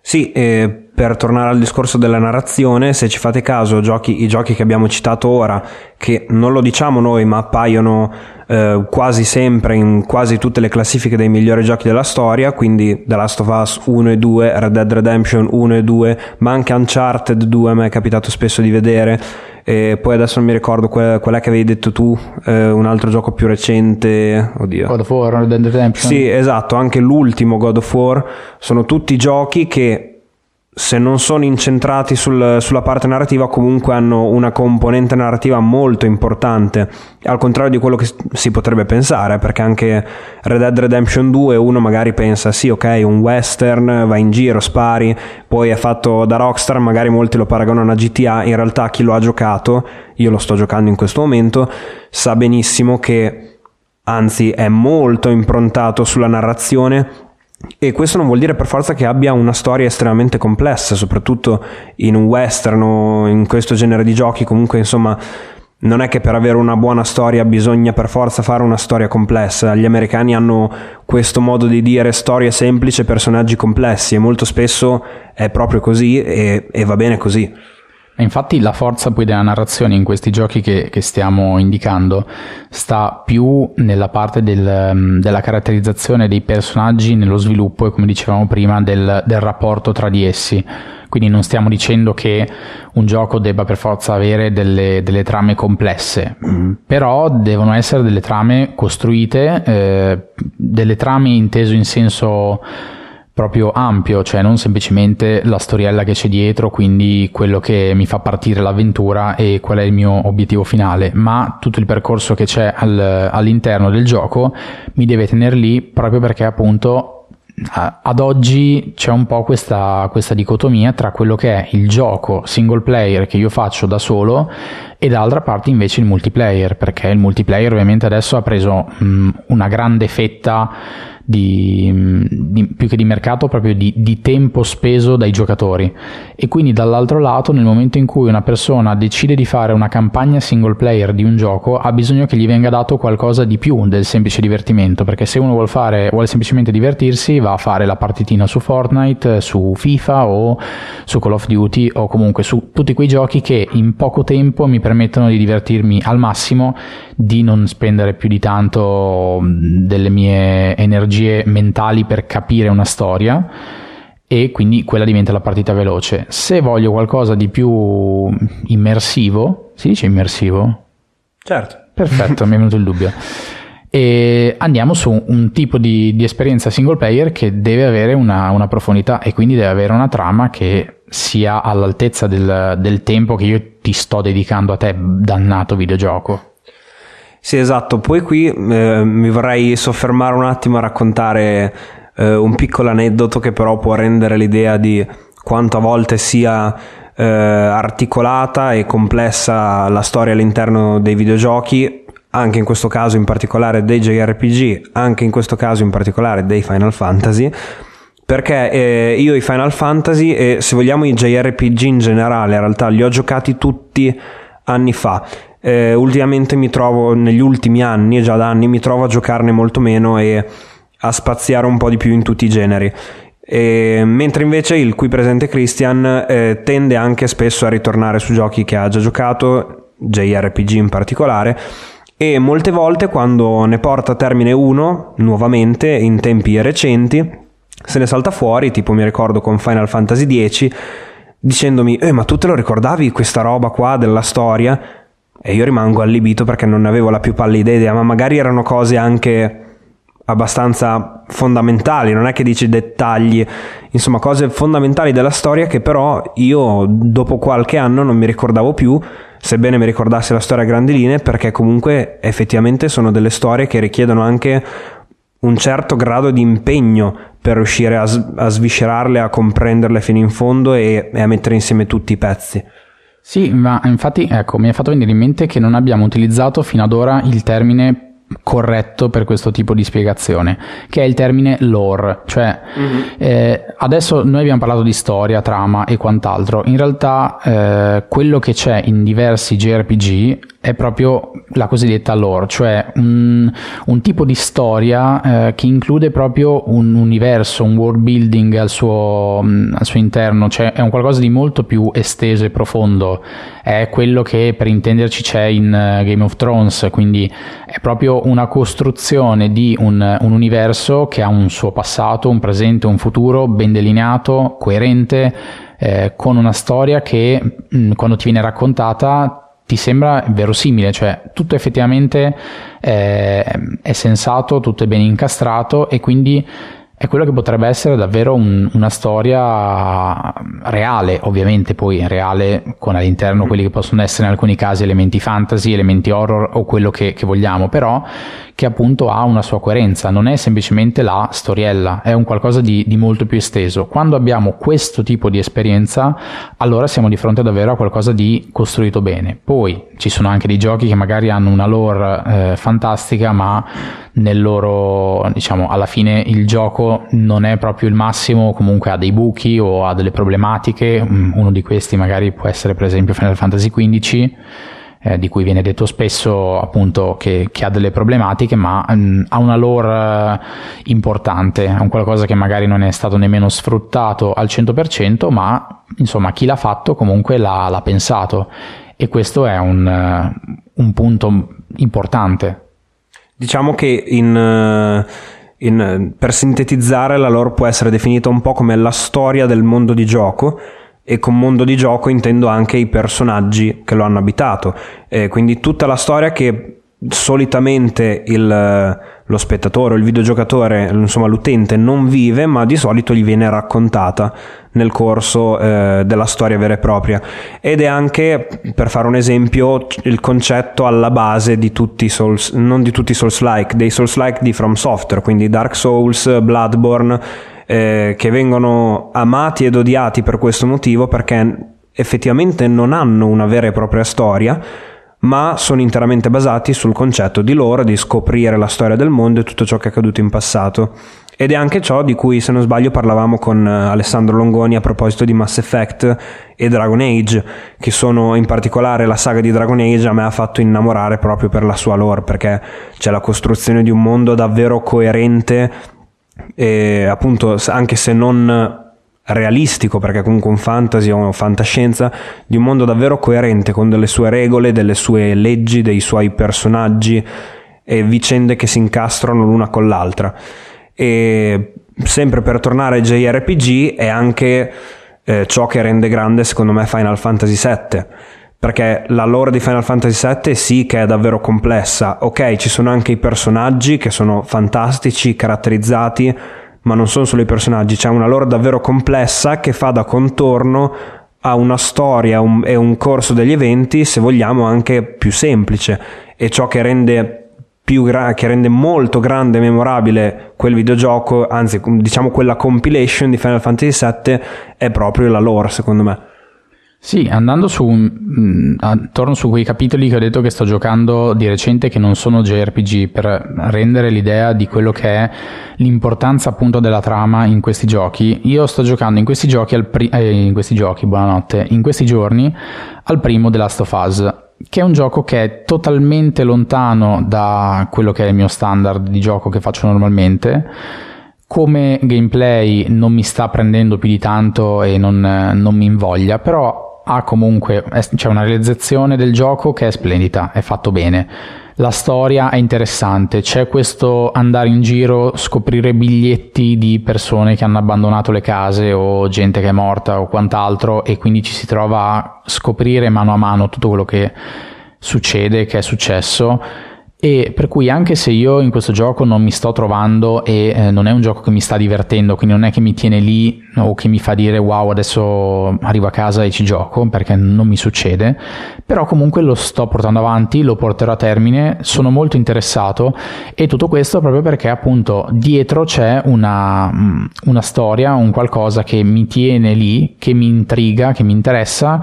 Sì, eh, per tornare al discorso della narrazione, se ci fate caso, giochi, i giochi che abbiamo citato ora, che non lo diciamo noi, ma appaiono eh, quasi sempre in quasi tutte le classifiche dei migliori giochi della storia, quindi The Last of Us 1 e 2, Red Dead Redemption 1 e 2, ma anche Uncharted 2 a me è capitato spesso di vedere. E poi adesso non mi ricordo qual, qual è che avevi detto tu, eh, un altro gioco più recente, oddio. God of War, Red Dead Redemption. Sì, esatto, anche l'ultimo God of War, sono tutti giochi che se non sono incentrati sul, sulla parte narrativa, comunque hanno una componente narrativa molto importante, al contrario di quello che si potrebbe pensare, perché anche Red Dead Redemption 2 uno magari pensa sì, ok, un western, va in giro, spari, poi è fatto da Rockstar, magari molti lo paragonano a GTA, in realtà chi lo ha giocato, io lo sto giocando in questo momento, sa benissimo che anzi è molto improntato sulla narrazione e questo non vuol dire per forza che abbia una storia estremamente complessa, soprattutto in un western o in questo genere di giochi, comunque insomma non è che per avere una buona storia bisogna per forza fare una storia complessa. Gli americani hanno questo modo di dire storie semplici, personaggi complessi e molto spesso è proprio così e, e va bene così. Infatti la forza poi della narrazione in questi giochi che, che stiamo indicando sta più nella parte del, mm, della caratterizzazione dei personaggi, nello sviluppo e come dicevamo prima del, del rapporto tra di essi. Quindi non stiamo dicendo che un gioco debba per forza avere delle, delle trame complesse, mm, però devono essere delle trame costruite, eh, delle trame inteso in senso proprio ampio, cioè non semplicemente la storiella che c'è dietro, quindi quello che mi fa partire l'avventura e qual è il mio obiettivo finale, ma tutto il percorso che c'è al, all'interno del gioco mi deve tenere lì proprio perché appunto ad oggi c'è un po' questa, questa, dicotomia tra quello che è il gioco single player che io faccio da solo e dall'altra parte invece il multiplayer, perché il multiplayer ovviamente adesso ha preso mh, una grande fetta di, di, più che di mercato, proprio di, di, tempo speso dai giocatori. E quindi dall'altro lato, nel momento in cui una persona decide di fare una campagna single player di un gioco, ha bisogno che gli venga dato qualcosa di più del semplice divertimento, perché se uno vuole, fare, vuole semplicemente divertirsi, va a fare la partitina su Fortnite, su FIFA o su Call of Duty o comunque su tutti quei giochi che in poco tempo mi permettono di divertirmi al massimo, di non spendere più di tanto delle mie energie mentali per capire una storia e quindi quella diventa la partita veloce. Se voglio qualcosa di più immersivo, si dice immersivo? Certo. Perfetto, mi è venuto il dubbio. E andiamo su un tipo di, di esperienza single player che deve avere una, una, profondità e quindi deve avere una trama che sia all'altezza del, del tempo che io ti sto dedicando a te, dannato videogioco. Sì, esatto. Poi qui eh, mi vorrei soffermare un attimo a raccontare eh, un piccolo aneddoto che però può rendere l'idea di quanto a volte sia eh, articolata e complessa la storia all'interno dei videogiochi, anche in questo caso in particolare dei JRPG, anche in questo caso in particolare dei Final Fantasy. Perché eh, io i Final Fantasy e se vogliamo i JRPG in generale, in realtà li ho giocati tutti anni fa. Eh, ultimamente mi trovo, negli ultimi anni, già da anni, mi trovo a giocarne molto meno e a spaziare un po' di più in tutti i generi. E, mentre invece il qui presente Christian eh, tende anche spesso a ritornare su giochi che ha già giocato, JRPG in particolare, e molte volte quando ne porta a termine uno, nuovamente, in tempi recenti, se ne salta fuori, tipo mi ricordo con Final Fantasy X, dicendomi, eh ma tu te lo ricordavi questa roba qua della storia? E io rimango allibito perché non ne avevo la più pallida idea, ma magari erano cose anche abbastanza fondamentali, non è che dici dettagli, insomma cose fondamentali della storia che però io dopo qualche anno non mi ricordavo più, sebbene mi ricordassi la storia a grandi linee, perché comunque effettivamente sono delle storie che richiedono anche un certo grado di impegno per riuscire a, a sviscerarle, a comprenderle fino in fondo e, e a mettere insieme tutti i pezzi. Sì, ma infatti ecco, mi è fatto venire in mente che non abbiamo utilizzato fino ad ora il termine corretto per questo tipo di spiegazione, che è il termine lore, cioè mm-hmm. eh, adesso noi abbiamo parlato di storia, trama e quant'altro, in realtà eh, quello che c'è in diversi JRPG è proprio la cosiddetta lore, cioè un, un tipo di storia eh, che include proprio un universo, un world building al suo, mm, al suo interno, cioè è un qualcosa di molto più esteso e profondo, è quello che per intenderci c'è in uh, Game of Thrones, quindi è proprio una costruzione di un, un universo che ha un suo passato, un presente, un futuro ben delineato, coerente, eh, con una storia che mh, mm, quando ti viene raccontata ti sembra verosimile, cioè tutto effettivamente è, è sensato, tutto è ben incastrato e quindi è quello che potrebbe essere davvero un, una storia reale, ovviamente poi reale con all'interno quelli che possono essere in alcuni casi elementi fantasy, elementi horror o quello che, che vogliamo, però che appunto ha una sua coerenza, non è semplicemente la storiella, è un qualcosa di, di, molto più esteso. Quando abbiamo questo tipo di esperienza, allora siamo di fronte davvero a qualcosa di costruito bene. Poi ci sono anche dei giochi che magari hanno una lore eh, fantastica, ma nel loro, diciamo, alla fine il gioco non è proprio il massimo, comunque ha dei buchi o ha delle problematiche. Mm, uno di questi magari può essere per esempio Final Fantasy XV eh, di cui viene detto spesso appunto che, che ha delle problematiche, ma mh, mm, ha una lore importante, è un qualcosa che magari non è stato nemmeno sfruttato al 100%, ma insomma chi l'ha fatto comunque l'ha, l'ha pensato e questo è un, un, punto importante. Diciamo che in... In, per sintetizzare, la lore può essere definita un po' come la storia del mondo di gioco, e con mondo di gioco intendo anche i personaggi che lo hanno abitato, eh, quindi tutta la storia che solitamente il, lo spettatore il videogiocatore, insomma l'utente non vive, ma di solito gli viene raccontata nel corso eh, della storia vera e propria. Ed è anche, per fare un esempio, il concetto alla base di tutti i Souls, non di tutti i Souls-like, dei Souls-like di From Software, quindi Dark Souls, Bloodborne eh, che vengono amati ed odiati per questo motivo perché effettivamente non hanno una vera e propria storia ma sono interamente basati sul concetto di loro, di scoprire la storia del mondo e tutto ciò che è accaduto in passato. Ed è anche ciò di cui, se non sbaglio, parlavamo con eh, Alessandro Longoni a proposito di Mass Effect e Dragon Age, che sono in particolare la saga di Dragon Age a me ha fatto innamorare proprio per la sua lore, perché c'è la costruzione di un mondo davvero coerente e appunto anche se non realistico perché comunque un fantasy o fantascienza di un mondo davvero coerente con delle sue regole, delle sue leggi, dei suoi personaggi e vicende che si incastrano l'una con l'altra. E sempre per tornare ai JRPG è anche eh, ciò che rende grande secondo me Final Fantasy VII perché la lore di Final Fantasy VII sì che è davvero complessa. Ok, ci sono anche i personaggi che sono fantastici, caratterizzati, ma non sono solo i personaggi, c'è una lore davvero complessa che fa da contorno a una storia un, e un corso degli eventi, se vogliamo, anche più semplice. E ciò che rende gra- che rende molto grande e memorabile quel videogioco, anzi diciamo quella compilation di Final Fantasy VII è proprio la lore secondo me. Sì, andando su, mh, attorno su quei capitoli che ho detto che sto giocando di recente che non sono JRPG per rendere l'idea di quello che è l'importanza appunto della trama in questi giochi, io sto giocando in questi giochi, pri- eh, in questi giochi, buonanotte, in questi giorni al primo The Last of Us che è un gioco che è totalmente lontano da quello che è il mio standard di gioco che faccio normalmente. Come gameplay non mi sta prendendo più di tanto e non, non mi invoglia, però ha comunque c'è una realizzazione del gioco che è splendida, è fatto bene. La storia è interessante, c'è questo andare in giro, scoprire biglietti di persone che hanno abbandonato le case o gente che è morta o quant'altro e quindi ci si trova a scoprire mano a mano tutto quello che succede, che è successo e per cui anche se io in questo gioco non mi sto trovando e eh, non è un gioco che mi sta divertendo, quindi non è che mi tiene lì o che mi fa dire wow adesso arrivo a casa e ci gioco, perché non mi succede, però comunque lo sto portando avanti, lo porterò a termine, sono molto interessato e tutto questo proprio perché appunto dietro c'è una, mm, una storia, un qualcosa che mi tiene lì, che mi intriga, che mi interessa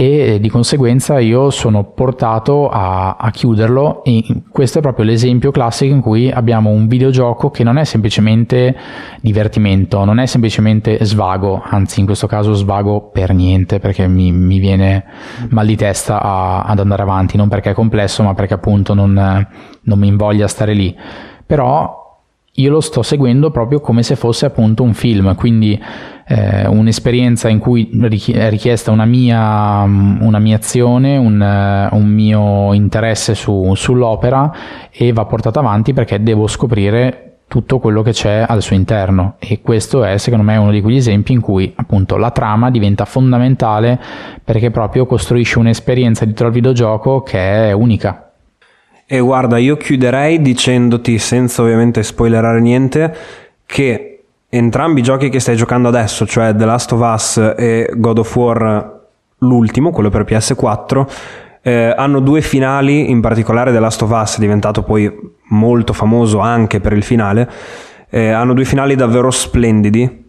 e di conseguenza io sono portato a, a, chiuderlo e questo è proprio l'esempio classico in cui abbiamo un videogioco che non è semplicemente divertimento, non è semplicemente svago, anzi in questo caso svago per niente perché mi, mi viene mal di testa a, ad andare avanti, non perché è complesso ma perché appunto non, non mi invoglia stare lì. Però io lo sto seguendo proprio come se fosse appunto un film, quindi eh, un'esperienza in cui è richiesta una mia, una mia azione, un, un, mio interesse su, sull'opera e va portata avanti perché devo scoprire tutto quello che c'è al suo interno e questo è secondo me uno di quegli esempi in cui appunto la trama diventa fondamentale perché proprio costruisce un'esperienza dietro al videogioco che è unica. E guarda, io chiuderei dicendoti, senza ovviamente spoilerare niente, che entrambi i giochi che stai giocando adesso, cioè The Last of Us e God of War, l'ultimo, quello per PS4, eh, hanno due finali, in particolare The Last of Us diventato poi molto famoso anche per il finale, eh, hanno due finali davvero splendidi.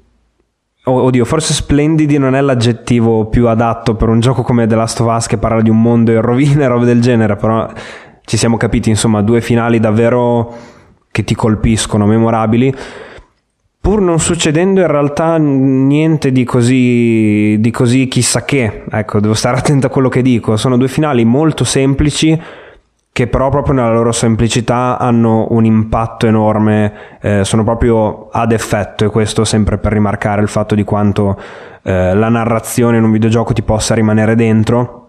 oddio, forse splendidi non è l'aggettivo più adatto per un gioco come The Last of Us che parla di un mondo in rovina e robe del genere, però ci siamo capiti, insomma, due finali davvero che ti colpiscono, memorabili. Pur non succedendo in realtà niente di così, di così chissà che, ecco, devo stare attento a quello che dico. Sono due finali molto semplici che però proprio nella loro semplicità hanno un impatto enorme, eh, sono proprio ad effetto e questo sempre per rimarcare il fatto di quanto eh, la narrazione in un videogioco ti possa rimanere dentro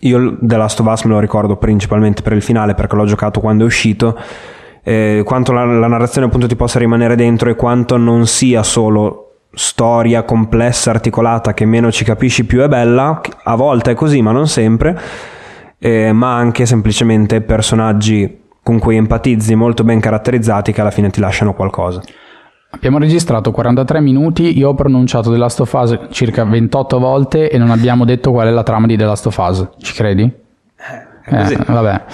io The Last of Us me lo ricordo principalmente per il finale perché l'ho giocato quando è uscito. Eh, quanto la, la narrazione appunto ti possa rimanere dentro e quanto non sia solo storia complessa, articolata, che meno ci capisci più è bella, a volte è così ma non sempre, eh, ma anche semplicemente personaggi con cui empatizzi molto ben caratterizzati che alla fine ti lasciano qualcosa. Abbiamo registrato 43 minuti, io ho pronunciato The Last of Us circa 28 volte e non abbiamo detto qual è la trama di The Last of Us, ci credi? Eh, eh, vabbè.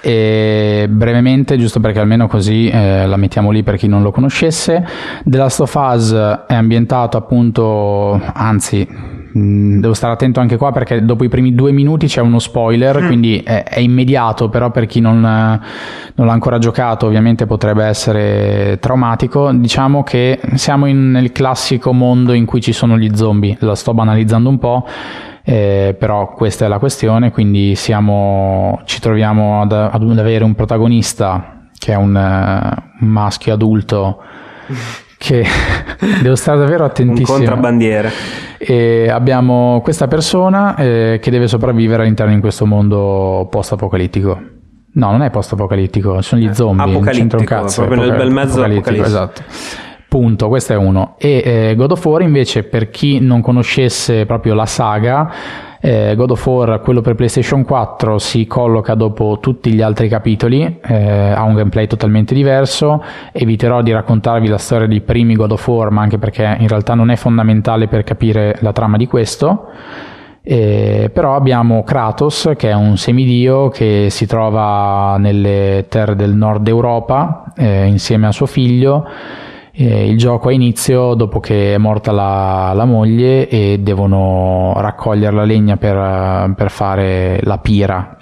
E brevemente, giusto perché almeno così eh, la mettiamo lì per chi non lo conoscesse, The Last of Us è ambientato appunto, anzi Mm, devo stare attento anche qua perché dopo i primi due minuti c'è uno spoiler, mm. quindi è, è, immediato, però per chi non, non, l'ha ancora giocato ovviamente potrebbe essere traumatico. Diciamo che siamo in, nel classico mondo in cui ci sono gli zombie, la sto banalizzando un po'. Eh, però questa è la questione, quindi siamo, ci troviamo ad, ad avere un protagonista che è un, uh, un maschio adulto che devo stare davvero attentissimo. Un contrabbandiere. E abbiamo questa persona eh, che deve sopravvivere all'interno di questo mondo post-apocalittico. No, non è post-apocalittico, sono gli zombie. Apocalittico, un cazzo, proprio nel bel mezzo apocalittico. Esatto. Punto, questo è uno. E eh, God of War invece, per chi non conoscesse proprio la saga, Eh, God of War, quello per PlayStation 4, si colloca dopo tutti gli altri capitoli, eh, ha un gameplay totalmente diverso. Eviterò di raccontarvi la storia dei primi God of War, ma anche perché in realtà non è fondamentale per capire la trama di questo. Eh, però abbiamo Kratos che è un semidio che si trova nelle terre del nord Europa eh, insieme a suo figlio. Eh, il gioco ha inizio dopo che è morta la, la moglie e devono raccogliere la legna per, per fare la pira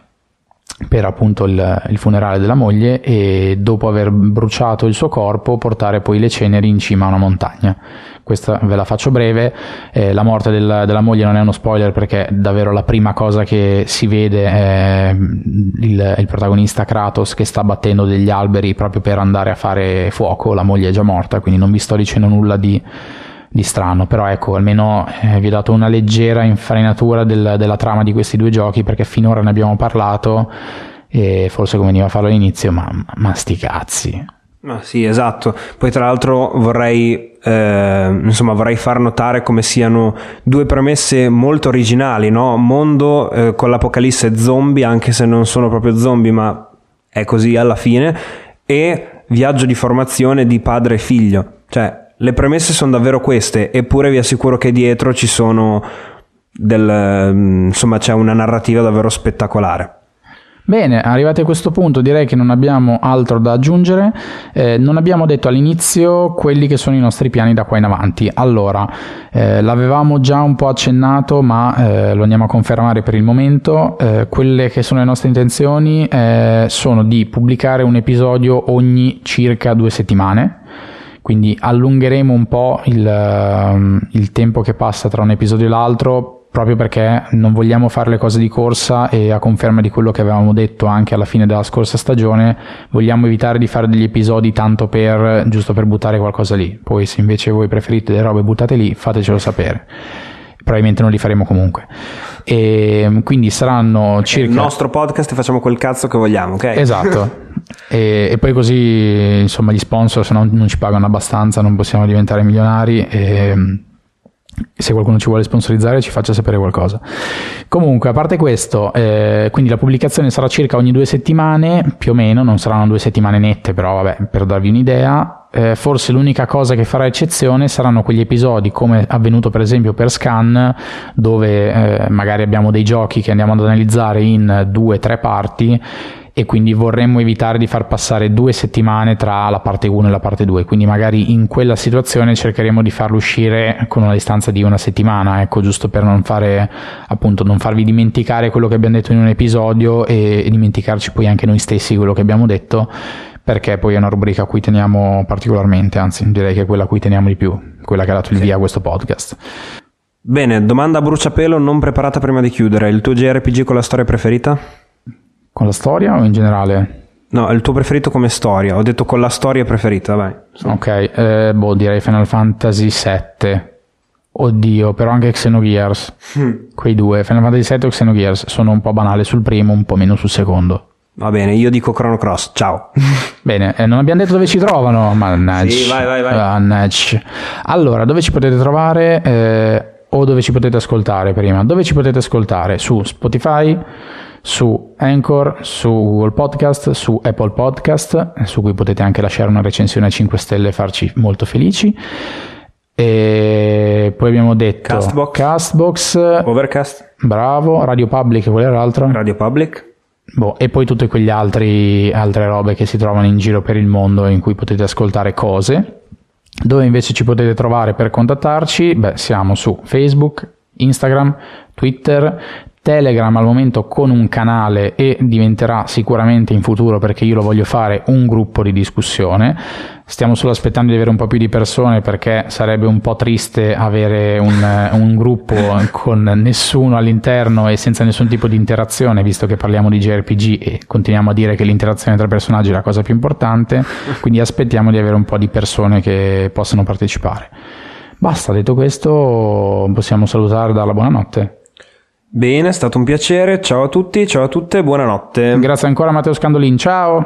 per appunto il, il, funerale della moglie e dopo aver bruciato il suo corpo portare poi le ceneri in cima a una montagna. Questa ve la faccio breve, eh, la morte del, della moglie non è uno spoiler perché davvero la prima cosa che si vede è il, il, protagonista Kratos che sta battendo degli alberi proprio per andare a fare fuoco, la moglie è già morta, quindi non vi sto dicendo nulla di di strano, però ecco, almeno eh, vi ho dato una leggera infarinatura del, della trama di questi due giochi perché finora ne abbiamo parlato e forse conveniva farlo all'inizio, ma, ma sti cazzi. Ah, sì, esatto. Poi tra l'altro vorrei, eh, insomma, vorrei far notare come siano due premesse molto originali, no? Mondo eh, con l'apocalisse zombie, anche se non sono proprio zombie, ma è così alla fine, e viaggio di formazione di padre e figlio. Cioè, le premesse sono davvero queste, eppure vi assicuro che dietro ci sono del, mm, insomma, c'è una narrativa davvero spettacolare. Bene, arrivati a questo punto direi che non abbiamo altro da aggiungere. Eh, non abbiamo detto all'inizio quelli che sono i nostri piani da qua in avanti. Allora, eh, l'avevamo già un po' accennato, ma eh, lo andiamo a confermare per il momento. Eh, quelle che sono le nostre intenzioni eh, sono di pubblicare un episodio ogni circa due settimane quindi allungheremo un po' il, uh, il tempo che passa tra un episodio e l'altro proprio perché non vogliamo fare le cose di corsa e a conferma di quello che avevamo detto anche alla fine della scorsa stagione, vogliamo evitare di fare degli episodi tanto per giusto per buttare qualcosa lì. Poi se invece voi preferite le robe buttate lì, fatecelo sapere. Probabilmente non li faremo comunque. E quindi saranno circa. Il nostro podcast e facciamo quel cazzo che vogliamo, ok? Esatto. E, e, poi così insomma gli sponsor se no non ci pagano abbastanza non possiamo diventare milionari e se qualcuno ci vuole sponsorizzare ci faccia sapere qualcosa comunque a parte questo eh, quindi la pubblicazione sarà circa ogni due settimane più o meno non saranno due settimane nette però vabbè per darvi un'idea eh, forse l'unica cosa che farà eccezione saranno quegli episodi come avvenuto per esempio per Scan dove eh, magari abbiamo dei giochi che andiamo ad analizzare in due o tre parti e quindi vorremmo evitare di far passare due settimane tra la parte 1 e la parte 2, quindi magari in quella situazione cercheremo di farlo uscire con una distanza di una settimana, ecco, giusto per non fare appunto non farvi dimenticare quello che abbiamo detto in un episodio e, e dimenticarci poi anche noi stessi quello che abbiamo detto perché poi è una rubrica a cui teniamo particolarmente, anzi direi che è quella a cui teniamo di più, quella che ha dato il via a questo podcast. Bene, domanda a bruciapelo non preparata prima di chiudere, il tuo JRPG con la storia preferita? Con la storia o in generale? No, il tuo preferito come storia. Ho detto con la storia preferita, vai. Ok, eh, boh, direi Final Fantasy VII. Oddio, però anche Xenogears. Mm. Quei due, Final Fantasy VII o Xenogears, sono un po' banale sul primo, un po' meno sul secondo. Va bene, io dico Chrono Cross, ciao. Bene, eh, non abbiamo detto dove ci trovano, mannaggia. Sì, vai, vai, vai. Mannaggia. Allora, dove ci potete trovare eh, o dove ci potete ascoltare prima? Dove ci potete ascoltare? Su Spotify, su Anchor, su Google Podcast, su Apple Podcast, su cui potete anche lasciare una recensione a 5 stelle e farci molto felici. E poi abbiamo detto Castbox, Castbox Overcast, bravo, Radio Public, qual era l'altro? Radio Public. Boh, e poi tutte quelle altre robe che si trovano in giro per il mondo in cui potete ascoltare cose. Dove invece ci potete trovare per contattarci? Beh, siamo su Facebook, Instagram, Twitter, Telegram al momento con un canale e diventerà sicuramente in futuro perché io lo voglio fare un gruppo di discussione. Stiamo solo aspettando di avere un po' più di persone perché sarebbe un po' triste avere un, un gruppo con nessuno all'interno e senza nessun tipo di interazione, visto che parliamo di JRPG e continuiamo a dire che l'interazione tra personaggi è la cosa più importante. Quindi aspettiamo di avere un po' di persone che possano partecipare. Basta, detto questo, possiamo salutare e dare la buonanotte. Bene, è stato un piacere. Ciao a tutti, ciao a tutte, buonanotte. Grazie ancora Matteo Scandolin, ciao.